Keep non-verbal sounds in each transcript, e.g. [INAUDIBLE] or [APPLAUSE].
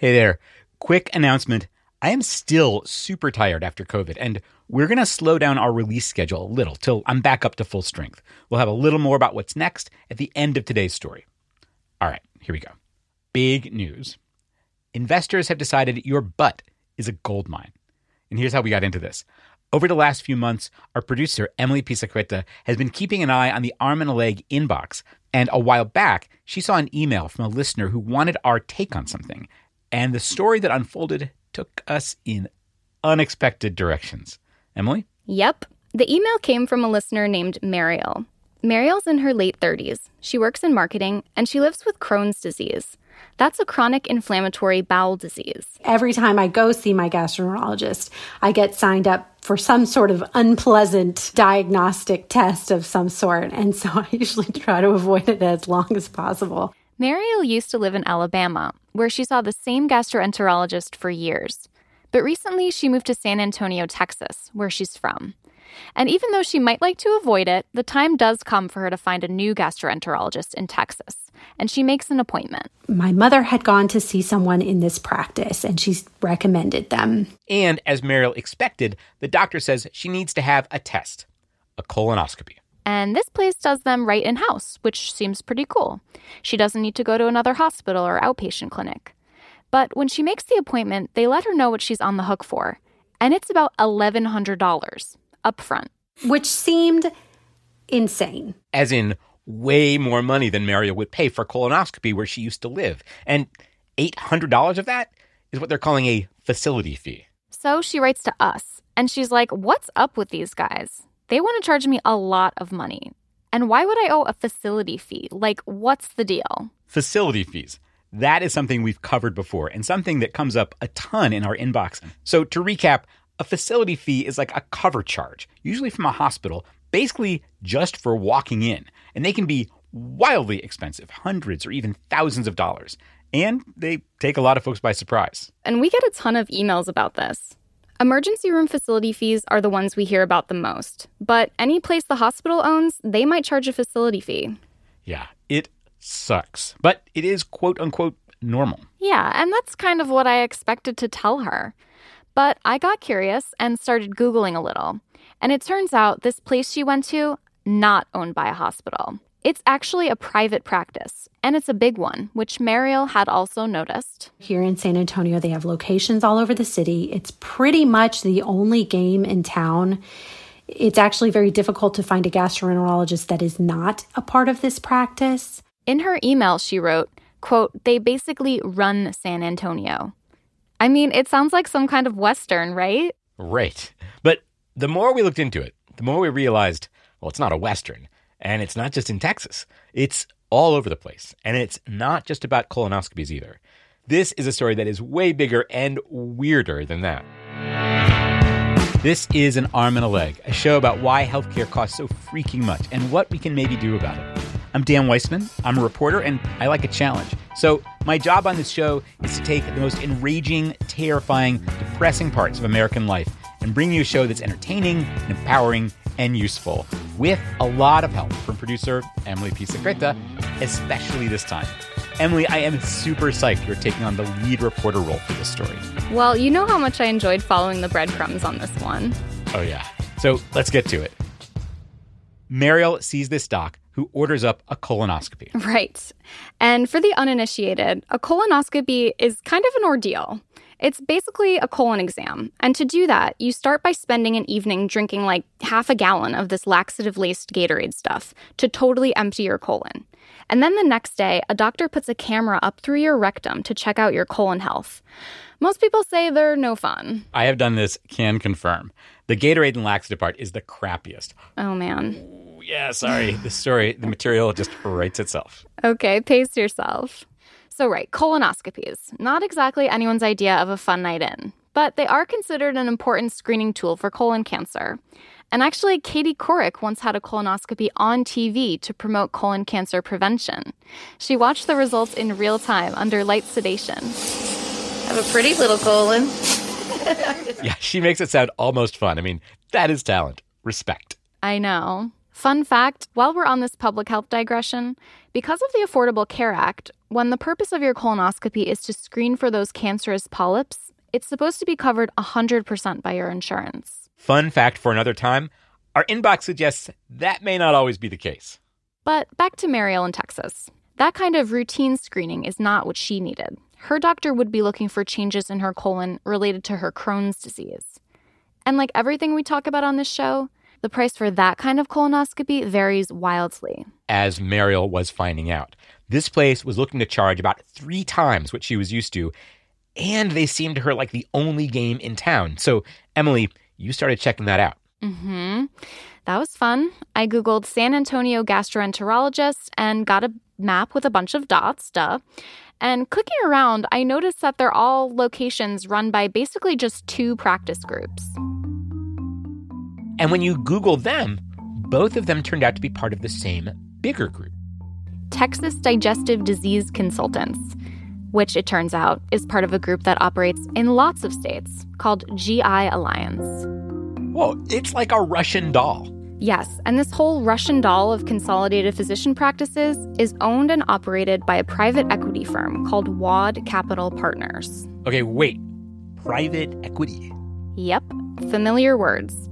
Hey there. Quick announcement. I am still super tired after COVID, and we're going to slow down our release schedule a little till I'm back up to full strength. We'll have a little more about what's next at the end of today's story. All right, here we go. Big news. Investors have decided your butt is a gold mine. And here's how we got into this. Over the last few months, our producer, Emily Pisacreta, has been keeping an eye on the arm and a leg inbox. And a while back, she saw an email from a listener who wanted our take on something. And the story that unfolded took us in unexpected directions. Emily? Yep. The email came from a listener named Mariel. Mariel's in her late 30s. She works in marketing and she lives with Crohn's disease. That's a chronic inflammatory bowel disease. Every time I go see my gastroenterologist, I get signed up for some sort of unpleasant diagnostic test of some sort. And so [LAUGHS] I usually try to avoid it as long as possible. Mariel used to live in Alabama, where she saw the same gastroenterologist for years. But recently, she moved to San Antonio, Texas, where she's from. And even though she might like to avoid it, the time does come for her to find a new gastroenterologist in Texas, and she makes an appointment. My mother had gone to see someone in this practice, and she's recommended them. And as Mariel expected, the doctor says she needs to have a test a colonoscopy. And this place does them right in house, which seems pretty cool. She doesn't need to go to another hospital or outpatient clinic. But when she makes the appointment, they let her know what she's on the hook for. And it's about $1,100 upfront. Which seemed insane. As in, way more money than Mariel would pay for colonoscopy where she used to live. And $800 of that is what they're calling a facility fee. So she writes to us, and she's like, What's up with these guys? They want to charge me a lot of money. And why would I owe a facility fee? Like, what's the deal? Facility fees. That is something we've covered before and something that comes up a ton in our inbox. So, to recap, a facility fee is like a cover charge, usually from a hospital, basically just for walking in. And they can be wildly expensive, hundreds or even thousands of dollars. And they take a lot of folks by surprise. And we get a ton of emails about this. Emergency room facility fees are the ones we hear about the most. But any place the hospital owns, they might charge a facility fee. Yeah, it sucks. But it is quote unquote normal. Yeah, and that's kind of what I expected to tell her. But I got curious and started Googling a little. And it turns out this place she went to, not owned by a hospital. It's actually a private practice, and it's a big one, which Mariel had also noticed. Here in San Antonio, they have locations all over the city. It's pretty much the only game in town. It's actually very difficult to find a gastroenterologist that is not a part of this practice. In her email, she wrote, quote, they basically run San Antonio. I mean, it sounds like some kind of Western, right? Right. But the more we looked into it, the more we realized, well, it's not a Western. And it's not just in Texas, it's all over the place. And it's not just about colonoscopies either. This is a story that is way bigger and weirder than that. This is An Arm and a Leg, a show about why healthcare costs so freaking much and what we can maybe do about it. I'm Dan Weissman. I'm a reporter and I like a challenge. So, my job on this show is to take the most enraging, terrifying, depressing parts of American life and bring you a show that's entertaining, and empowering, and useful, with a lot of help from producer Emily Pisacreta, especially this time. Emily, I am super psyched you're taking on the lead reporter role for this story. Well, you know how much I enjoyed following the breadcrumbs on this one. Oh, yeah. So let's get to it. Mariel sees this doc who orders up a colonoscopy. Right. And for the uninitiated, a colonoscopy is kind of an ordeal. It's basically a colon exam. And to do that, you start by spending an evening drinking like half a gallon of this laxative laced Gatorade stuff to totally empty your colon. And then the next day, a doctor puts a camera up through your rectum to check out your colon health. Most people say they're no fun. I have done this, can confirm. The Gatorade and laxative part is the crappiest. Oh, man. Ooh, yeah, sorry. the story, the material just writes itself. Okay, pace yourself. So, right, colonoscopies. Not exactly anyone's idea of a fun night in, but they are considered an important screening tool for colon cancer. And actually, Katie Couric once had a colonoscopy on TV to promote colon cancer prevention. She watched the results in real time under light sedation. I have a pretty little colon. [LAUGHS] yeah, she makes it sound almost fun. I mean, that is talent. Respect. I know. Fun fact while we're on this public health digression, because of the Affordable Care Act, when the purpose of your colonoscopy is to screen for those cancerous polyps, it's supposed to be covered 100% by your insurance. Fun fact for another time our inbox suggests that may not always be the case. But back to Mariel in Texas. That kind of routine screening is not what she needed. Her doctor would be looking for changes in her colon related to her Crohn's disease. And like everything we talk about on this show, the price for that kind of colonoscopy varies wildly. As Mariel was finding out, this place was looking to charge about three times what she was used to, and they seemed to her like the only game in town. So, Emily, you started checking that out. Mm-hmm. That was fun. I Googled San Antonio gastroenterologist and got a map with a bunch of dots, duh. And clicking around, I noticed that they're all locations run by basically just two practice groups. And when you Google them, both of them turned out to be part of the same bigger group Texas Digestive Disease Consultants, which it turns out is part of a group that operates in lots of states called GI Alliance. Whoa, it's like a Russian doll. Yes, and this whole Russian doll of consolidated physician practices is owned and operated by a private equity firm called Waud Capital Partners. Okay, wait. Private equity? Yep, familiar words.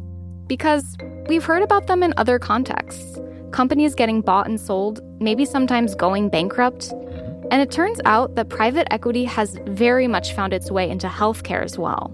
Because we've heard about them in other contexts companies getting bought and sold, maybe sometimes going bankrupt. Mm-hmm. And it turns out that private equity has very much found its way into healthcare as well,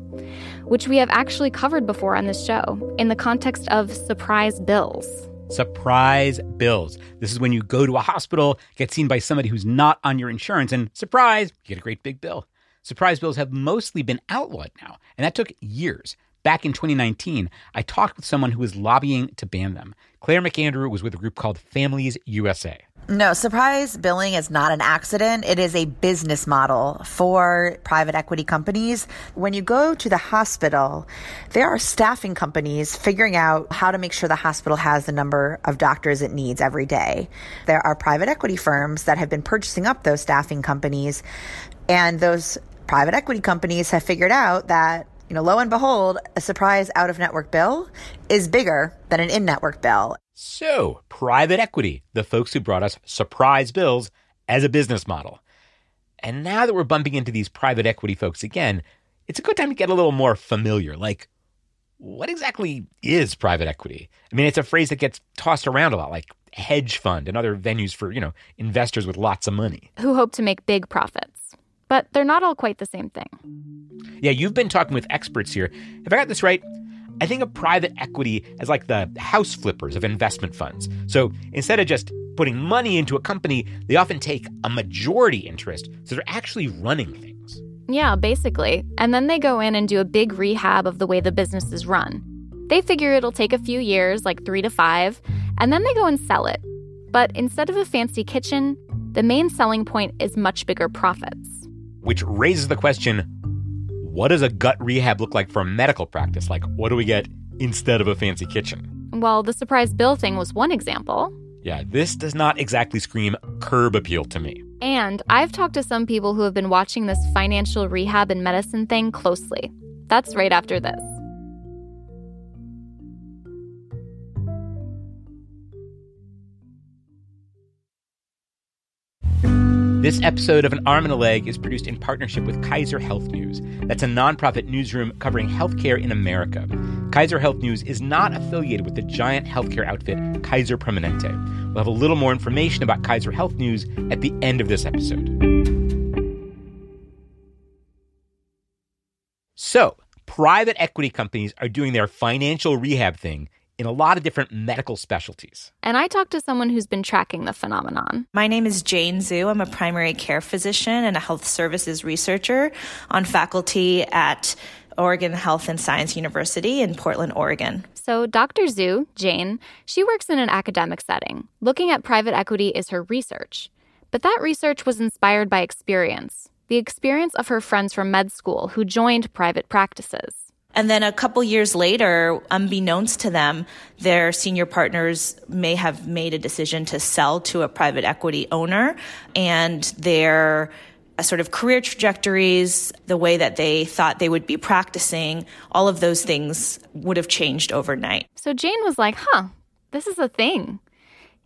which we have actually covered before on this show in the context of surprise bills. Surprise bills. This is when you go to a hospital, get seen by somebody who's not on your insurance, and surprise, you get a great big bill. Surprise bills have mostly been outlawed now, and that took years. Back in 2019, I talked with someone who was lobbying to ban them. Claire McAndrew was with a group called Families USA. No, surprise billing is not an accident. It is a business model for private equity companies. When you go to the hospital, there are staffing companies figuring out how to make sure the hospital has the number of doctors it needs every day. There are private equity firms that have been purchasing up those staffing companies, and those private equity companies have figured out that you know, lo and behold, a surprise out of network bill is bigger than an in network bill. So, private equity, the folks who brought us surprise bills as a business model. And now that we're bumping into these private equity folks again, it's a good time to get a little more familiar. Like, what exactly is private equity? I mean, it's a phrase that gets tossed around a lot, like hedge fund and other venues for, you know, investors with lots of money. Who hope to make big profits. But they're not all quite the same thing. Yeah, you've been talking with experts here. If I got this right, I think of private equity as like the house flippers of investment funds. So instead of just putting money into a company, they often take a majority interest. So they're actually running things. Yeah, basically. And then they go in and do a big rehab of the way the business is run. They figure it'll take a few years, like three to five, and then they go and sell it. But instead of a fancy kitchen, the main selling point is much bigger profits. Which raises the question what does a gut rehab look like for a medical practice? Like, what do we get instead of a fancy kitchen? Well, the surprise bill thing was one example. Yeah, this does not exactly scream curb appeal to me. And I've talked to some people who have been watching this financial rehab and medicine thing closely. That's right after this. This episode of An Arm and a Leg is produced in partnership with Kaiser Health News. That's a nonprofit newsroom covering healthcare in America. Kaiser Health News is not affiliated with the giant healthcare outfit Kaiser Permanente. We'll have a little more information about Kaiser Health News at the end of this episode. So, private equity companies are doing their financial rehab thing in a lot of different medical specialties. And I talked to someone who's been tracking the phenomenon. My name is Jane Zhu. I'm a primary care physician and a health services researcher on faculty at Oregon Health and Science University in Portland, Oregon. So, Dr. Zhu, Jane, she works in an academic setting. Looking at private equity is her research. But that research was inspired by experience the experience of her friends from med school who joined private practices. And then a couple years later, unbeknownst to them, their senior partners may have made a decision to sell to a private equity owner and their uh, sort of career trajectories, the way that they thought they would be practicing, all of those things would have changed overnight. So Jane was like, huh, this is a thing.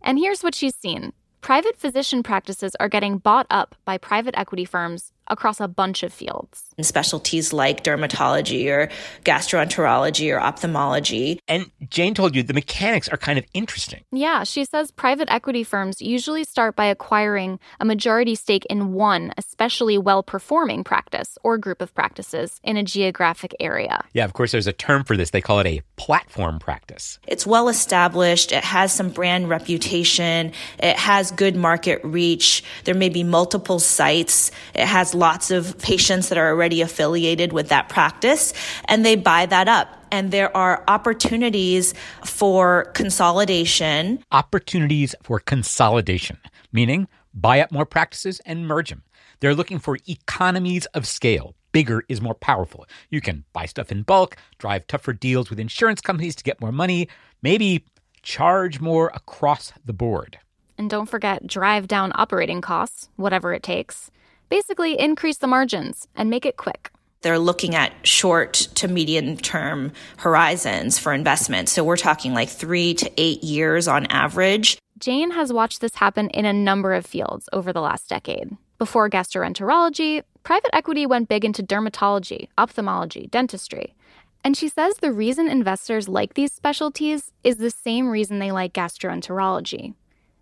And here's what she's seen. private physician practices are getting bought up by private equity firms across a bunch of fields. In specialties like dermatology or gastroenterology or ophthalmology. And Jane told you the mechanics are kind of interesting. Yeah, she says private equity firms usually start by acquiring a majority stake in one especially well performing practice or group of practices in a geographic area. Yeah, of course, there's a term for this. They call it a platform practice. It's well established, it has some brand reputation, it has good market reach, there may be multiple sites, it has lots of patients that are already affiliated with that practice, and they buy that up. And there are opportunities for consolidation. Opportunities for consolidation, meaning buy up more practices and merge them. They're looking for economies of scale. Bigger is more powerful. You can buy stuff in bulk, drive tougher deals with insurance companies to get more money, maybe charge more across the board. And don't forget, drive down operating costs, whatever it takes. Basically, increase the margins and make it quick. They're looking at short to medium term horizons for investment. So we're talking like three to eight years on average. Jane has watched this happen in a number of fields over the last decade. Before gastroenterology, private equity went big into dermatology, ophthalmology, dentistry. And she says the reason investors like these specialties is the same reason they like gastroenterology.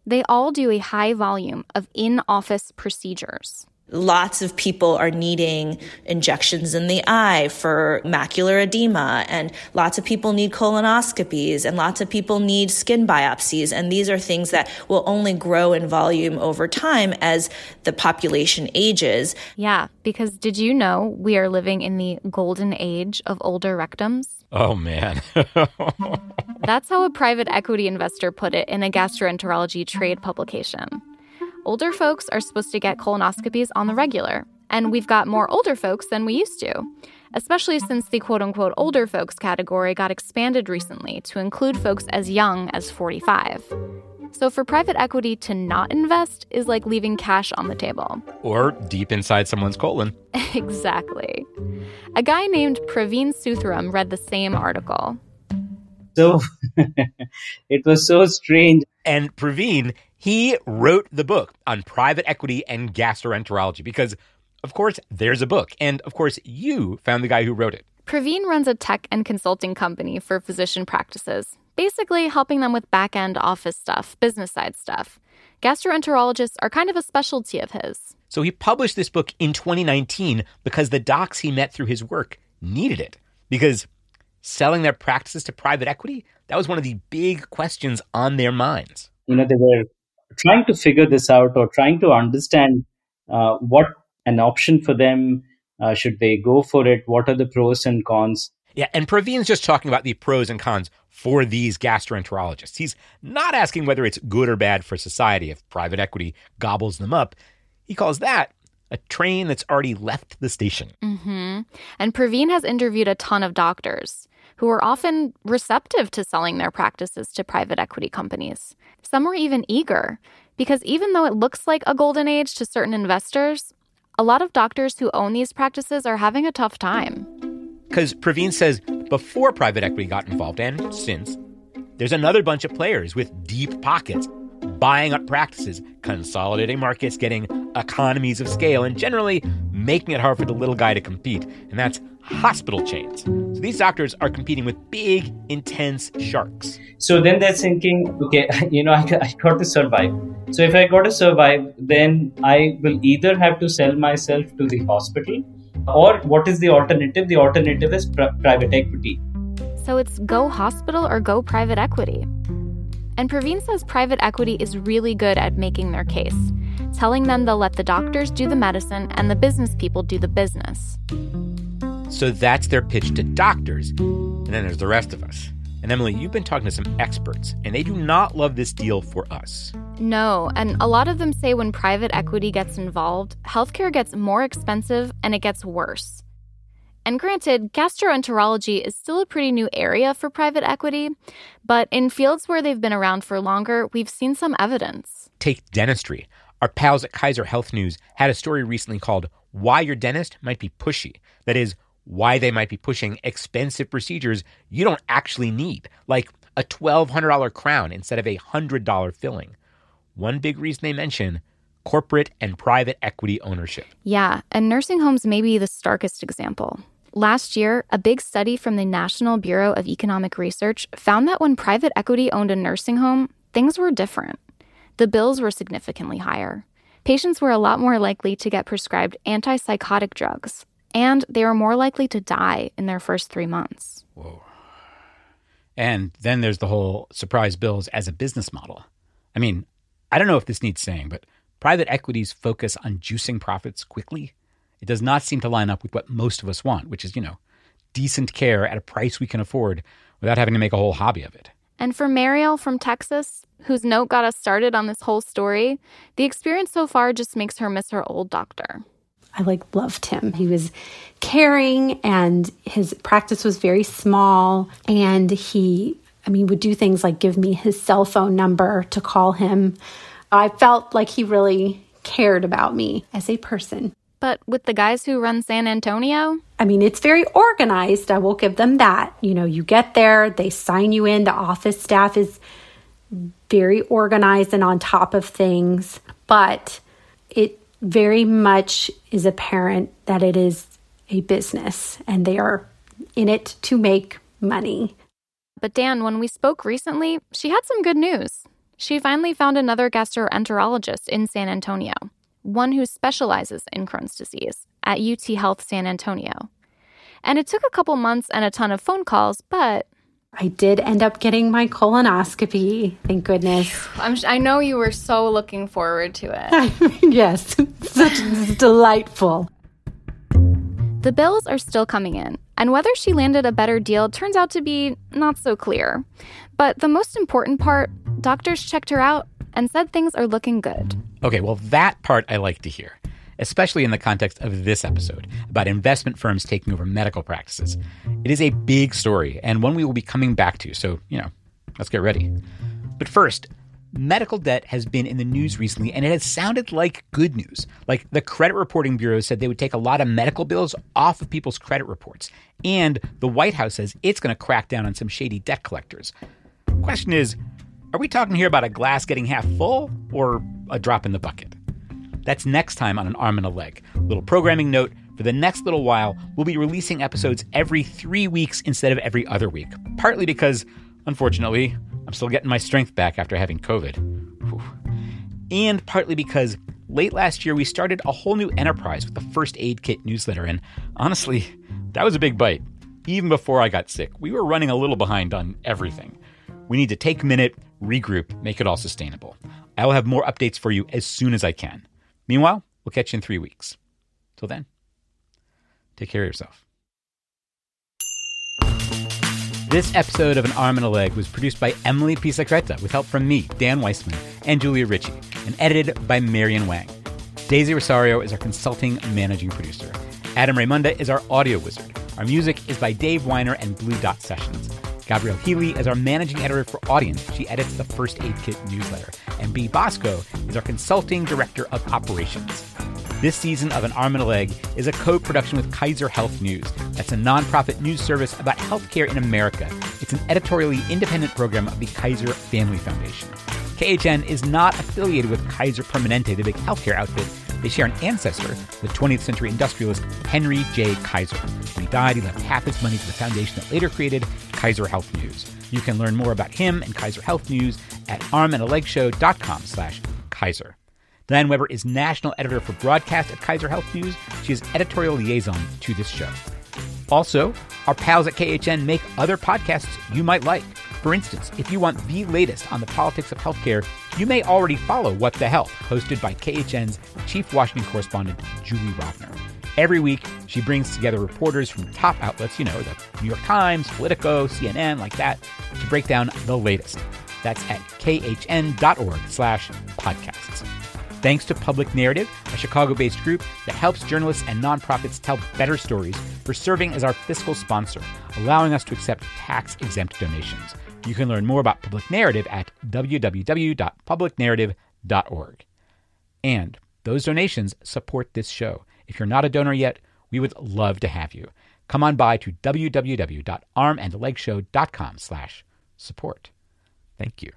They all do a high volume of in office procedures. Lots of people are needing injections in the eye for macular edema, and lots of people need colonoscopies, and lots of people need skin biopsies. And these are things that will only grow in volume over time as the population ages. Yeah, because did you know we are living in the golden age of older rectums? Oh, man. [LAUGHS] That's how a private equity investor put it in a gastroenterology trade publication older folks are supposed to get colonoscopies on the regular, and we've got more older folks than we used to, especially since the quote unquote older folks category got expanded recently to include folks as young as 45. So for private equity to not invest is like leaving cash on the table. Or deep inside someone's colon. [LAUGHS] exactly. A guy named Praveen Suthrum read the same article. So [LAUGHS] it was so strange. And Praveen, he wrote the book on private equity and gastroenterology because, of course, there's a book. And of course, you found the guy who wrote it. Praveen runs a tech and consulting company for physician practices, basically helping them with back end office stuff, business side stuff. Gastroenterologists are kind of a specialty of his. So he published this book in 2019 because the docs he met through his work needed it. Because selling their practices to private equity, that was one of the big questions on their minds. You know, they were trying to figure this out or trying to understand uh, what an option for them uh, should they go for it what are the pros and cons? Yeah and praveen's just talking about the pros and cons for these gastroenterologists. He's not asking whether it's good or bad for society. If private equity gobbles them up he calls that a train that's already left the station. Mm-hmm. and praveen has interviewed a ton of doctors who are often receptive to selling their practices to private equity companies. Some were even eager, because even though it looks like a golden age to certain investors, a lot of doctors who own these practices are having a tough time. Because Praveen says before private equity got involved, and since, there's another bunch of players with deep pockets buying up practices, consolidating markets, getting economies of scale, and generally making it hard for the little guy to compete. And that's hospital chains. So these doctors are competing with big, intense sharks. So then they're thinking, okay, [LAUGHS] you know, I, I got to survive. So if I got to survive, then I will either have to sell myself to the hospital, or what is the alternative? The alternative is pr- private equity. So it's go hospital or go private equity. And Praveen says private equity is really good at making their case, telling them they'll let the doctors do the medicine and the business people do the business. So that's their pitch to doctors. And then there's the rest of us. And Emily, you've been talking to some experts, and they do not love this deal for us. No, and a lot of them say when private equity gets involved, healthcare gets more expensive and it gets worse. And granted, gastroenterology is still a pretty new area for private equity, but in fields where they've been around for longer, we've seen some evidence. Take dentistry. Our pals at Kaiser Health News had a story recently called Why Your Dentist Might Be Pushy. That is, why they might be pushing expensive procedures you don't actually need, like a $1,200 crown instead of a $100 filling. one big reason they mention corporate and private equity ownership. Yeah, and nursing homes may be the starkest example. Last year, a big study from the National Bureau of Economic Research found that when private equity owned a nursing home, things were different. The bills were significantly higher. Patients were a lot more likely to get prescribed antipsychotic drugs, and they were more likely to die in their first three months. Whoa. And then there's the whole surprise bills as a business model. I mean, I don't know if this needs saying, but private equities focus on juicing profits quickly. It does not seem to line up with what most of us want, which is, you know, decent care at a price we can afford without having to make a whole hobby of it. And for Mariel from Texas, whose note got us started on this whole story, the experience so far just makes her miss her old doctor. I like loved him. He was caring and his practice was very small and he I mean would do things like give me his cell phone number to call him. I felt like he really cared about me as a person. But with the guys who run San Antonio, I mean, it's very organized. I will give them that. You know, you get there, they sign you in, the office staff is very organized and on top of things, but very much is apparent that it is a business and they are in it to make money. But Dan, when we spoke recently, she had some good news. She finally found another gastroenterologist in San Antonio, one who specializes in Crohn's disease at UT Health San Antonio. And it took a couple months and a ton of phone calls, but I did end up getting my colonoscopy, thank goodness. I'm, I know you were so looking forward to it. [LAUGHS] yes, such delightful. The bills are still coming in, and whether she landed a better deal turns out to be not so clear. But the most important part doctors checked her out and said things are looking good. Okay, well, that part I like to hear, especially in the context of this episode about investment firms taking over medical practices. It is a big story and one we will be coming back to, so, you know, let's get ready. But first, medical debt has been in the news recently and it has sounded like good news. Like the credit reporting bureau said they would take a lot of medical bills off of people's credit reports. And the White House says it's going to crack down on some shady debt collectors. Question is, are we talking here about a glass getting half full or a drop in the bucket? That's next time on An Arm and a Leg. Little programming note for the next little while, we'll be releasing episodes every three weeks instead of every other week. Partly because, unfortunately, I'm still getting my strength back after having COVID. Whew. And partly because late last year we started a whole new enterprise with the First Aid Kit newsletter. And honestly, that was a big bite. Even before I got sick, we were running a little behind on everything. We need to take a minute, regroup, make it all sustainable. I will have more updates for you as soon as I can. Meanwhile, we'll catch you in three weeks. Till then, take care of yourself. This episode of An Arm and a Leg was produced by Emily Pisacreta with help from me, Dan Weissman, and Julia Ritchie, and edited by Marian Wang. Daisy Rosario is our consulting managing producer. Adam Raymonda is our audio wizard. Our music is by Dave Weiner and Blue Dot Sessions. Gabrielle Healy is our managing editor for Audience. She edits the First Aid Kit newsletter. And Bea Bosco is our consulting director of operations. This season of An Arm and a Leg is a co production with Kaiser Health News. That's a nonprofit news service about healthcare in America. It's an editorially independent program of the Kaiser Family Foundation. KHN is not affiliated with Kaiser Permanente, the big healthcare outfit. They share an ancestor, the 20th century industrialist Henry J. Kaiser. When he died, he left half his money to the foundation that later created Kaiser Health News. You can learn more about him and Kaiser Health News at armandalegshow.com slash Kaiser. Diane Weber is national editor for broadcast at Kaiser Health News. She is editorial liaison to this show. Also, our pals at KHN make other podcasts you might like. For instance, if you want the latest on the politics of healthcare, you may already follow What the Health, hosted by KHN's chief Washington correspondent, Julie Rovner. Every week, she brings together reporters from top outlets, you know, the New York Times, Politico, CNN, like that, to break down the latest. That's at khn.org slash podcasts. Thanks to Public Narrative, a Chicago based group that helps journalists and nonprofits tell better stories, for serving as our fiscal sponsor, allowing us to accept tax exempt donations. You can learn more about Public Narrative at www.publicnarrative.org. And those donations support this show. If you're not a donor yet, we would love to have you. Come on by to www.armandlegshow.com slash support. Thank you.